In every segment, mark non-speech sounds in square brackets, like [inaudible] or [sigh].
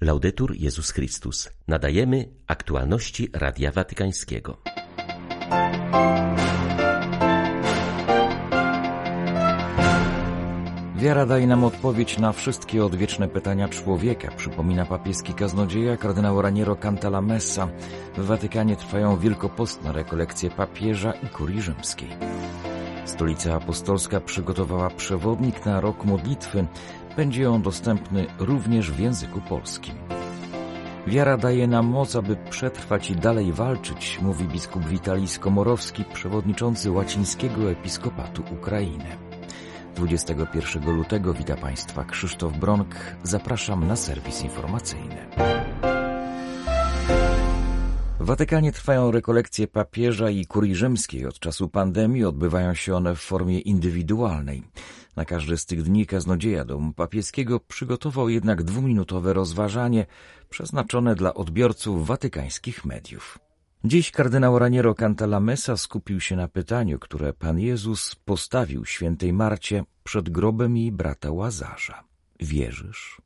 Laudetur Jezus Chrystus. Nadajemy aktualności Radia Watykańskiego. Wiara daje nam odpowiedź na wszystkie odwieczne pytania człowieka, przypomina papieski kaznodzieja kardynał Raniero Cantalamessa. W Watykanie trwają wielkopostne rekolekcje papieża i kurii rzymskiej. Stolica Apostolska przygotowała przewodnik na rok modlitwy. Będzie on dostępny również w języku polskim. Wiara daje nam moc, aby przetrwać i dalej walczyć, mówi biskup Witalij Skomorowski, przewodniczący łacińskiego episkopatu Ukrainy. 21 lutego wita Państwa Krzysztof Bronk. Zapraszam na serwis informacyjny. W Watykanie trwają rekolekcje papieża i kurii rzymskiej. Od czasu pandemii odbywają się one w formie indywidualnej. Na każdy z tych dni kaznodzieja domu papieskiego przygotował jednak dwuminutowe rozważanie przeznaczone dla odbiorców watykańskich mediów. Dziś kardynał Raniero Cantalamessa skupił się na pytaniu, które Pan Jezus postawił świętej Marcie przed grobem jej brata Łazarza. Wierzysz?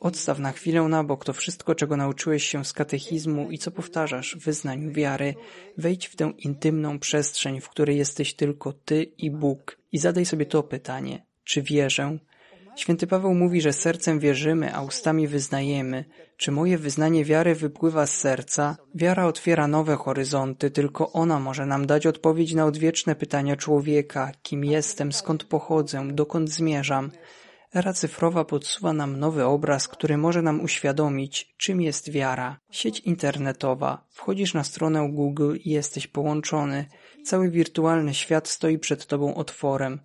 Odstaw na chwilę na bok to wszystko, czego nauczyłeś się z katechizmu i co powtarzasz w wyznaniu wiary. Wejdź w tę intymną przestrzeń, w której jesteś tylko ty i Bóg i zadaj sobie to pytanie. Czy wierzę? Święty Paweł mówi, że sercem wierzymy, a ustami wyznajemy. Czy moje wyznanie wiary wypływa z serca? Wiara otwiera nowe horyzonty, tylko ona może nam dać odpowiedź na odwieczne pytania człowieka: kim jestem, skąd pochodzę, dokąd zmierzam. Era cyfrowa podsuwa nam nowy obraz, który może nam uświadomić, czym jest wiara. Sieć internetowa. Wchodzisz na stronę Google i jesteś połączony. Cały wirtualny świat stoi przed tobą otworem.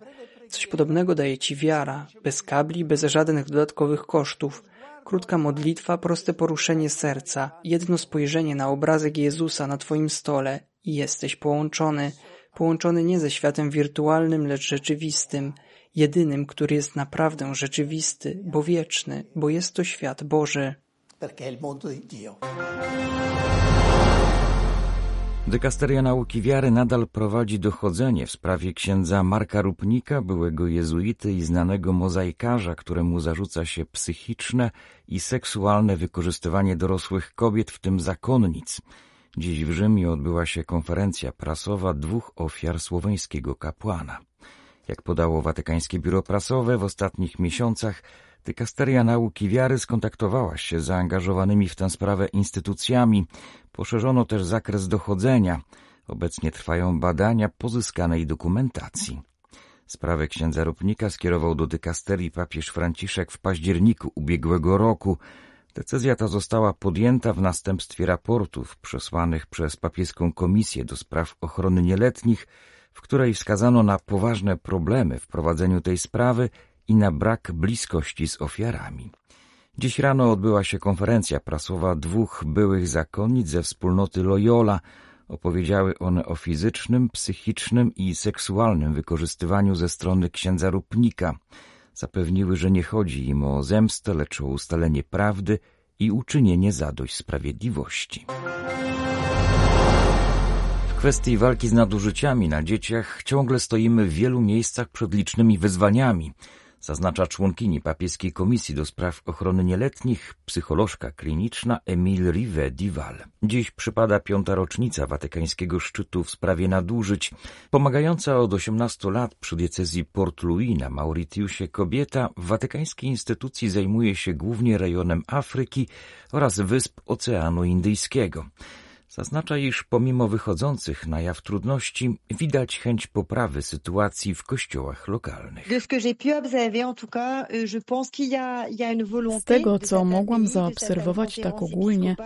Coś podobnego daje ci wiara, bez kabli, bez żadnych dodatkowych kosztów. Krótka modlitwa, proste poruszenie serca, jedno spojrzenie na obrazek Jezusa na twoim stole i jesteś połączony. Połączony nie ze światem wirtualnym, lecz rzeczywistym, jedynym, który jest naprawdę rzeczywisty, bo wieczny, bo jest to świat Boży. Dykasteria Nauki Wiary nadal prowadzi dochodzenie w sprawie księdza Marka Rupnika, byłego jezuity i znanego mozaikarza, któremu zarzuca się psychiczne i seksualne wykorzystywanie dorosłych kobiet, w tym zakonnic. Dziś w Rzymie odbyła się konferencja prasowa dwóch ofiar słoweńskiego kapłana. Jak podało Watykańskie Biuro Prasowe, w ostatnich miesiącach Dykasteria Nauki Wiary skontaktowała się z zaangażowanymi w tę sprawę instytucjami. Poszerzono też zakres dochodzenia. Obecnie trwają badania pozyskanej dokumentacji. Sprawę księdza Rupnika skierował do dykasterii papież Franciszek w październiku ubiegłego roku. Decyzja ta została podjęta w następstwie raportów przesłanych przez papieską komisję do spraw ochrony nieletnich, w której wskazano na poważne problemy w prowadzeniu tej sprawy i na brak bliskości z ofiarami. Dziś rano odbyła się konferencja prasowa dwóch byłych zakonnic ze wspólnoty Loyola. Opowiedziały one o fizycznym, psychicznym i seksualnym wykorzystywaniu ze strony księdza Rupnika. Zapewniły, że nie chodzi im o zemstę, lecz o ustalenie prawdy i uczynienie zadość sprawiedliwości. W kwestii walki z nadużyciami na dzieciach ciągle stoimy w wielu miejscach przed licznymi wyzwaniami – zaznacza członkini papieskiej komisji do spraw ochrony nieletnich, psycholożka kliniczna Emile Rivet-Dival. Dziś przypada piąta rocznica watykańskiego szczytu w sprawie nadużyć. Pomagająca od 18 lat przy diecezji Port Louis na Mauritiusie kobieta w watykańskiej instytucji zajmuje się głównie rejonem Afryki oraz wysp Oceanu Indyjskiego. Zaznacza, iż pomimo wychodzących na jaw trudności widać chęć poprawy sytuacji w kościołach lokalnych. Z tego, co mogłam zaobserwować tak ogólnie,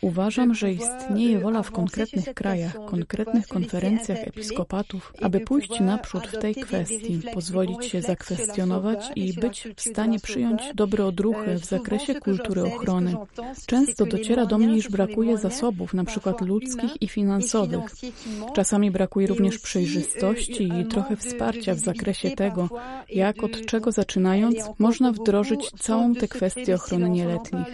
uważam, że istnieje wola w konkretnych krajach, konkretnych konferencjach episkopatów, aby pójść naprzód w tej kwestii, pozwolić się zakwestionować i być w stanie przyjąć dobre odruchy w zakresie kultury ochrony. Często dociera do mnie, iż brakuje zasobów, na przykład ludzkich i finansowych. Czasami brakuje również przejrzystości i trochę wsparcia w zakresie tego, jak od czego zaczynając można wdrożyć całą tę kwestię ochrony nieletnich.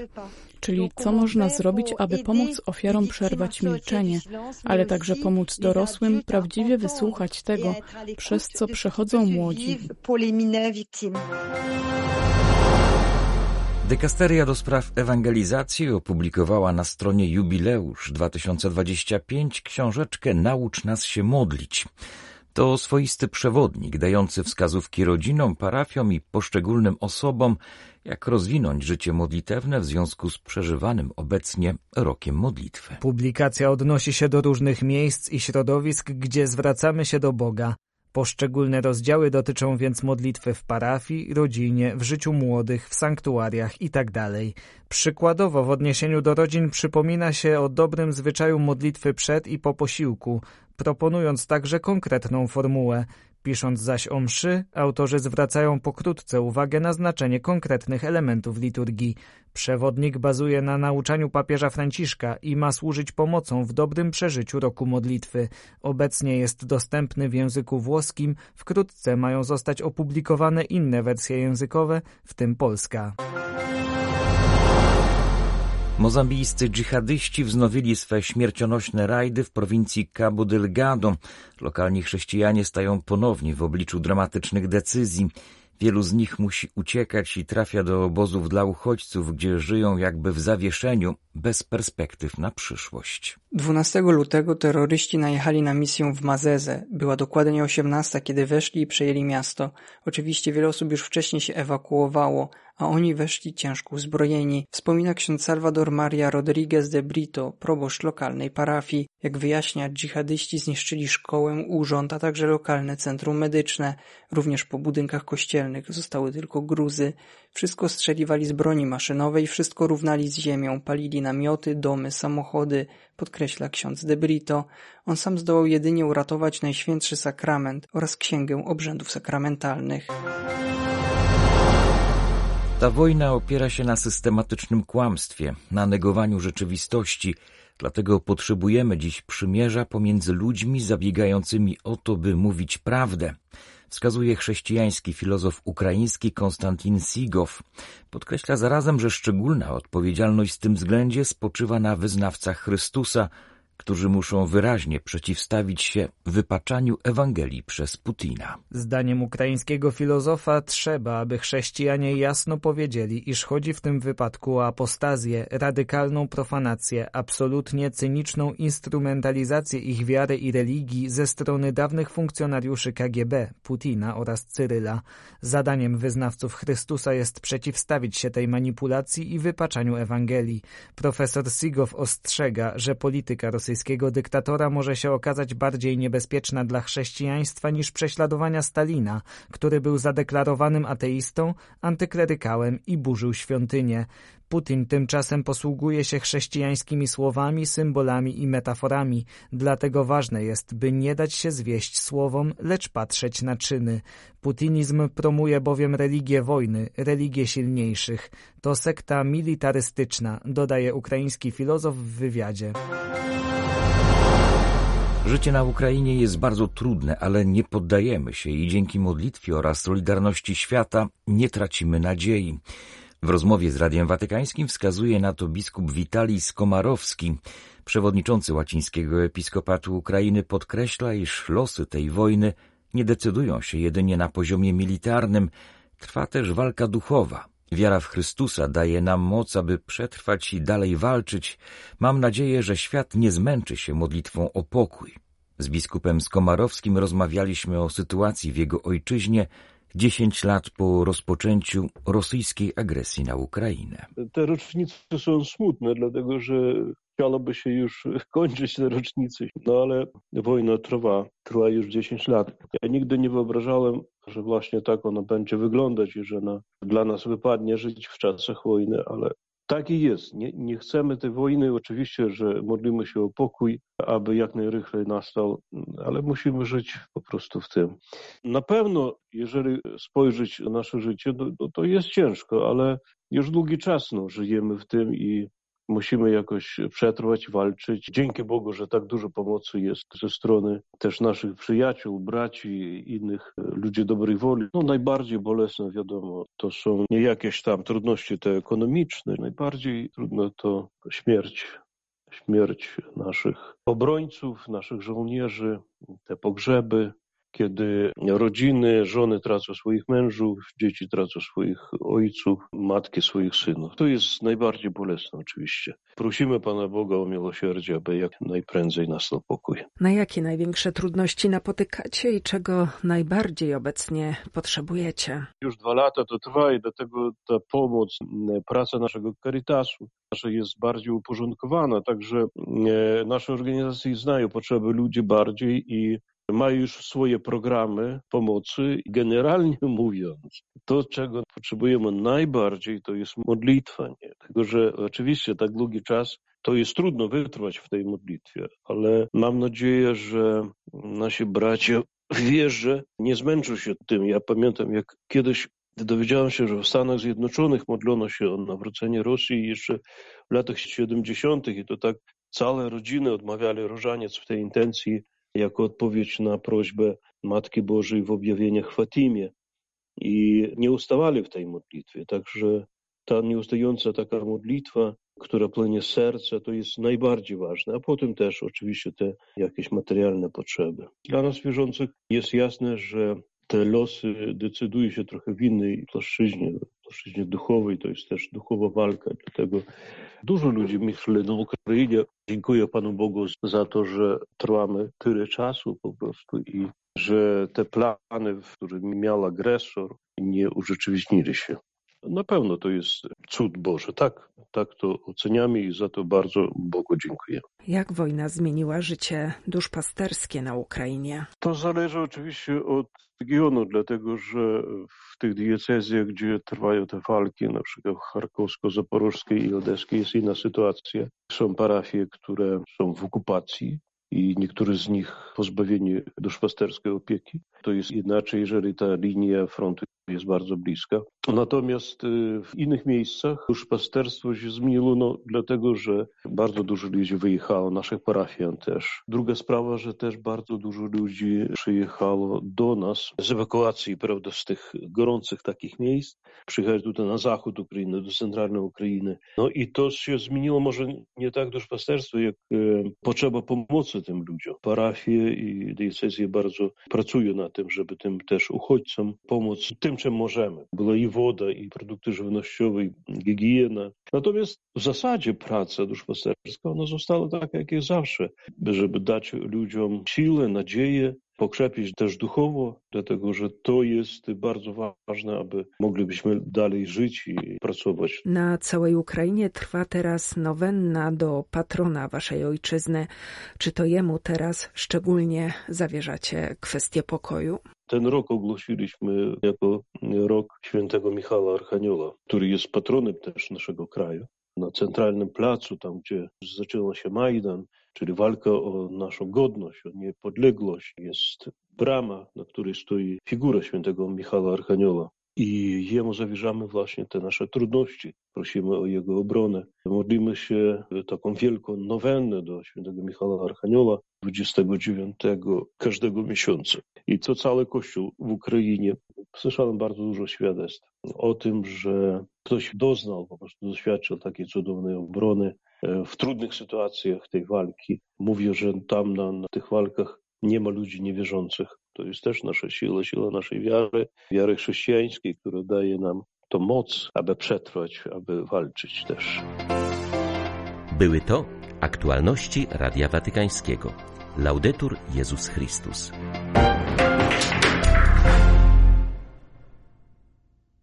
czyli co można zrobić, aby pomóc ofiarom przerwać milczenie, ale także pomóc dorosłym prawdziwie wysłuchać tego, przez co przechodzą młodzi. Dekasteria do spraw ewangelizacji opublikowała na stronie Jubileusz 2025 książeczkę Naucz nas się modlić. To swoisty przewodnik dający wskazówki rodzinom, parafiom i poszczególnym osobom, jak rozwinąć życie modlitewne w związku z przeżywanym obecnie rokiem modlitwy. Publikacja odnosi się do różnych miejsc i środowisk, gdzie zwracamy się do Boga. Poszczególne rozdziały dotyczą więc modlitwy w parafii, rodzinie, w życiu młodych, w sanktuariach itd. Tak Przykładowo w odniesieniu do rodzin przypomina się o dobrym zwyczaju modlitwy przed i po posiłku, proponując także konkretną formułę. Pisząc zaś o mszy, autorzy zwracają pokrótce uwagę na znaczenie konkretnych elementów liturgii. Przewodnik bazuje na nauczaniu papieża Franciszka i ma służyć pomocą w dobrym przeżyciu roku modlitwy. Obecnie jest dostępny w języku włoskim, wkrótce mają zostać opublikowane inne wersje językowe, w tym polska. Mozambijscy dżihadyści wznowili swe śmiercionośne rajdy w prowincji Cabo Delgado. Lokalni chrześcijanie stają ponownie w obliczu dramatycznych decyzji. Wielu z nich musi uciekać i trafia do obozów dla uchodźców, gdzie żyją jakby w zawieszeniu, bez perspektyw na przyszłość. 12 lutego terroryści najechali na misję w Mazeze. Była dokładnie 18, kiedy weszli i przejęli miasto. Oczywiście wiele osób już wcześniej się ewakuowało, a oni weszli ciężko uzbrojeni, wspomina ksiądz Salvador Maria Rodriguez de Brito, proboszcz lokalnej parafii. Jak wyjaśnia, dżihadyści zniszczyli szkołę, urząd, a także lokalne centrum medyczne. Również po budynkach kościelnych zostały tylko gruzy. Wszystko strzeliwali z broni maszynowej, wszystko równali z ziemią, palili namioty, domy, samochody, podkreśla ksiądz de Brito. On sam zdołał jedynie uratować Najświętszy Sakrament oraz Księgę Obrzędów Sakramentalnych. Ta wojna opiera się na systematycznym kłamstwie, na negowaniu rzeczywistości, dlatego potrzebujemy dziś przymierza pomiędzy ludźmi zabiegającymi o to, by mówić prawdę wskazuje chrześcijański filozof ukraiński Konstantin Sigow. Podkreśla zarazem, że szczególna odpowiedzialność w tym względzie spoczywa na wyznawcach Chrystusa, którzy muszą wyraźnie przeciwstawić się wypaczaniu Ewangelii przez Putina. Zdaniem ukraińskiego filozofa trzeba, aby chrześcijanie jasno powiedzieli, iż chodzi w tym wypadku o apostazję, radykalną profanację, absolutnie cyniczną instrumentalizację ich wiary i religii ze strony dawnych funkcjonariuszy KGB, Putina oraz Cyryla. Zadaniem wyznawców Chrystusa jest przeciwstawić się tej manipulacji i wypaczaniu Ewangelii. Profesor Sigow ostrzega, że polityka rosyjska rosyjskiego dyktatora może się okazać bardziej niebezpieczna dla chrześcijaństwa niż prześladowania Stalina, który był zadeklarowanym ateistą, antyklerykałem i burzył świątynię. Putin tymczasem posługuje się chrześcijańskimi słowami, symbolami i metaforami, dlatego ważne jest, by nie dać się zwieść słowom, lecz patrzeć na czyny. Putinizm promuje bowiem religię wojny, religię silniejszych. To sekta militarystyczna, dodaje ukraiński filozof w wywiadzie. Życie na Ukrainie jest bardzo trudne, ale nie poddajemy się i dzięki modlitwie oraz solidarności świata nie tracimy nadziei. W rozmowie z Radiem Watykańskim wskazuje na to biskup Witalij Skomarowski. Przewodniczący łacińskiego episkopatu Ukrainy podkreśla, iż losy tej wojny nie decydują się jedynie na poziomie militarnym, trwa też walka duchowa. Wiara w Chrystusa daje nam moc, aby przetrwać i dalej walczyć. Mam nadzieję, że świat nie zmęczy się modlitwą o pokój. Z biskupem Skomarowskim rozmawialiśmy o sytuacji w jego ojczyźnie dziesięć lat po rozpoczęciu rosyjskiej agresji na Ukrainę. Te rocznice są smutne, dlatego że chciałoby się już [laughs] kończyć te rocznice, no ale wojna trwa, trwa już 10 lat. Ja nigdy nie wyobrażałem, że właśnie tak ona będzie wyglądać i że na, dla nas wypadnie żyć w czasach wojny, ale tak i jest. Nie, nie chcemy tej wojny. Oczywiście, że modlimy się o pokój, aby jak najrychlej nastał, ale musimy żyć po prostu w tym. Na pewno, jeżeli spojrzeć na nasze życie, to, to jest ciężko, ale już długi czas no, żyjemy w tym i musimy jakoś przetrwać, walczyć. Dzięki Bogu, że tak dużo pomocy jest ze strony też naszych przyjaciół, braci innych ludzi dobrej woli. No najbardziej bolesne, wiadomo, to są nie jakieś tam trudności te ekonomiczne, najbardziej trudno to śmierć śmierć naszych obrońców, naszych żołnierzy, te pogrzeby, kiedy rodziny, żony tracą swoich mężów, dzieci tracą swoich ojców, matki swoich synów. To jest najbardziej bolesne oczywiście. Prosimy Pana Boga o miłosierdzie, aby jak najprędzej nastał pokój. Na jakie największe trudności napotykacie i czego najbardziej obecnie potrzebujecie? Już dwa lata to trwa i dlatego ta pomoc, praca naszego Caritasu nasza jest bardziej uporządkowana, także e, nasze organizacje znają potrzeby ludzi bardziej i mają już swoje programy pomocy. Generalnie [laughs] mówiąc, to, czego potrzebujemy najbardziej, to jest modlitwa. Nie? Tylko, że oczywiście tak długi czas to jest trudno wytrwać w tej modlitwie, ale mam nadzieję, że nasi bracia w wierze nie zmęczą się tym. Ja pamiętam, jak kiedyś dowiedziałem się, że w Stanach Zjednoczonych modlono się o nawrócenie Rosji jeszcze w latach 70. i to tak całe rodziny odmawiali różaniec w tej intencji jako odpowiedź na prośbę Matki Bożej w objawieniach Fatimie. I nie ustawali w tej modlitwie. Także ta nieustająca taka modlitwa, która płynie serca, to jest najbardziej ważne, a potem też oczywiście te jakieś materialne potrzeby. Dla nas wierzących jest jasne, że te losy decydują się trochę w innej płaszczyźnie, płaszczyźnie duchowej, to jest też duchowa walka, dlatego dużo ludzi myślę na Ukrainie. Dziękuję Panu Bogu za to, że trwamy tyle czasu po prostu i że te plany, które miał agresor, nie urzeczywistnili się. Na pewno to jest cud Boży, tak, tak to oceniamy i za to bardzo Bogu dziękuję. Jak wojna zmieniła życie duszpasterskie na Ukrainie? To zależy oczywiście od regionu, dlatego że w tych diecezjach, gdzie trwają te walki, na przykład charkowsko-zaporożskiej i odeskiej, jest inna sytuacja. Są parafie, które są w okupacji, i niektóre z nich pozbawieni duszpasterskiej opieki. To jest inaczej, jeżeli ta linia frontu jest bardzo bliska. Natomiast y, w innych miejscach duszpasterstwo się zmieniło, no, dlatego że bardzo dużo ludzi wyjechało, naszych parafian też. Druga sprawa, że też bardzo dużo ludzi przyjechało do nas z ewakuacji, prawda, z tych gorących takich miejsc. Przyjechali tutaj na zachód Ukrainy, do centralnej Ukrainy. No i to się zmieniło może nie tak duszpasterstwo, jak y, potrzeba pomocy tym ludziom. Parafie i diecezje bardzo pracują nad tym, żeby tym też uchodźcom pomóc tym, czym możemy. Była i woda, i produkty żywnościowe, i higiena. Natomiast w zasadzie praca duszpasterska, ona została taka, jak zawsze, żeby dać ludziom siłę, nadzieję, pokrzepić też duchowo, dlatego że to jest bardzo ważne, aby moglibyśmy dalej żyć i pracować. Na całej Ukrainie trwa teraz nowenna do patrona waszej ojczyzny. Czy to jemu teraz szczególnie zawierzacie kwestię pokoju? Ten rok ogłosiliśmy jako rok świętego Michała Archanioła, który jest patronem też naszego kraju. Na centralnym placu, tam gdzie zaczęła się Majdan, czyli walka o naszą godność, o niepodległość, jest brama, na której stoi figura świętego Michała Archanioła. I jemu zawierzamy właśnie te nasze trudności. Prosimy o jego obronę. Modlimy się taką wielką nowennę do świętego Michała Archanioła 29 każdego miesiąca. I to cały Kościół w Ukrainie. Słyszałem bardzo dużo świadectw o tym, że ktoś doznał, po prostu doświadczył takiej cudownej obrony e, w trudnych sytuacjach tej walki. Mówię, że tam na, na tych walkach nie ma ludzi niewierzących. To jest też nasza siła, siła naszej wiary, wiary chrześcijańskiej, która daje nam to moc, aby przetrwać, aby walczyć też. Były to aktualności Radia Watykańskiego. Laudetur Jezus Chrystus.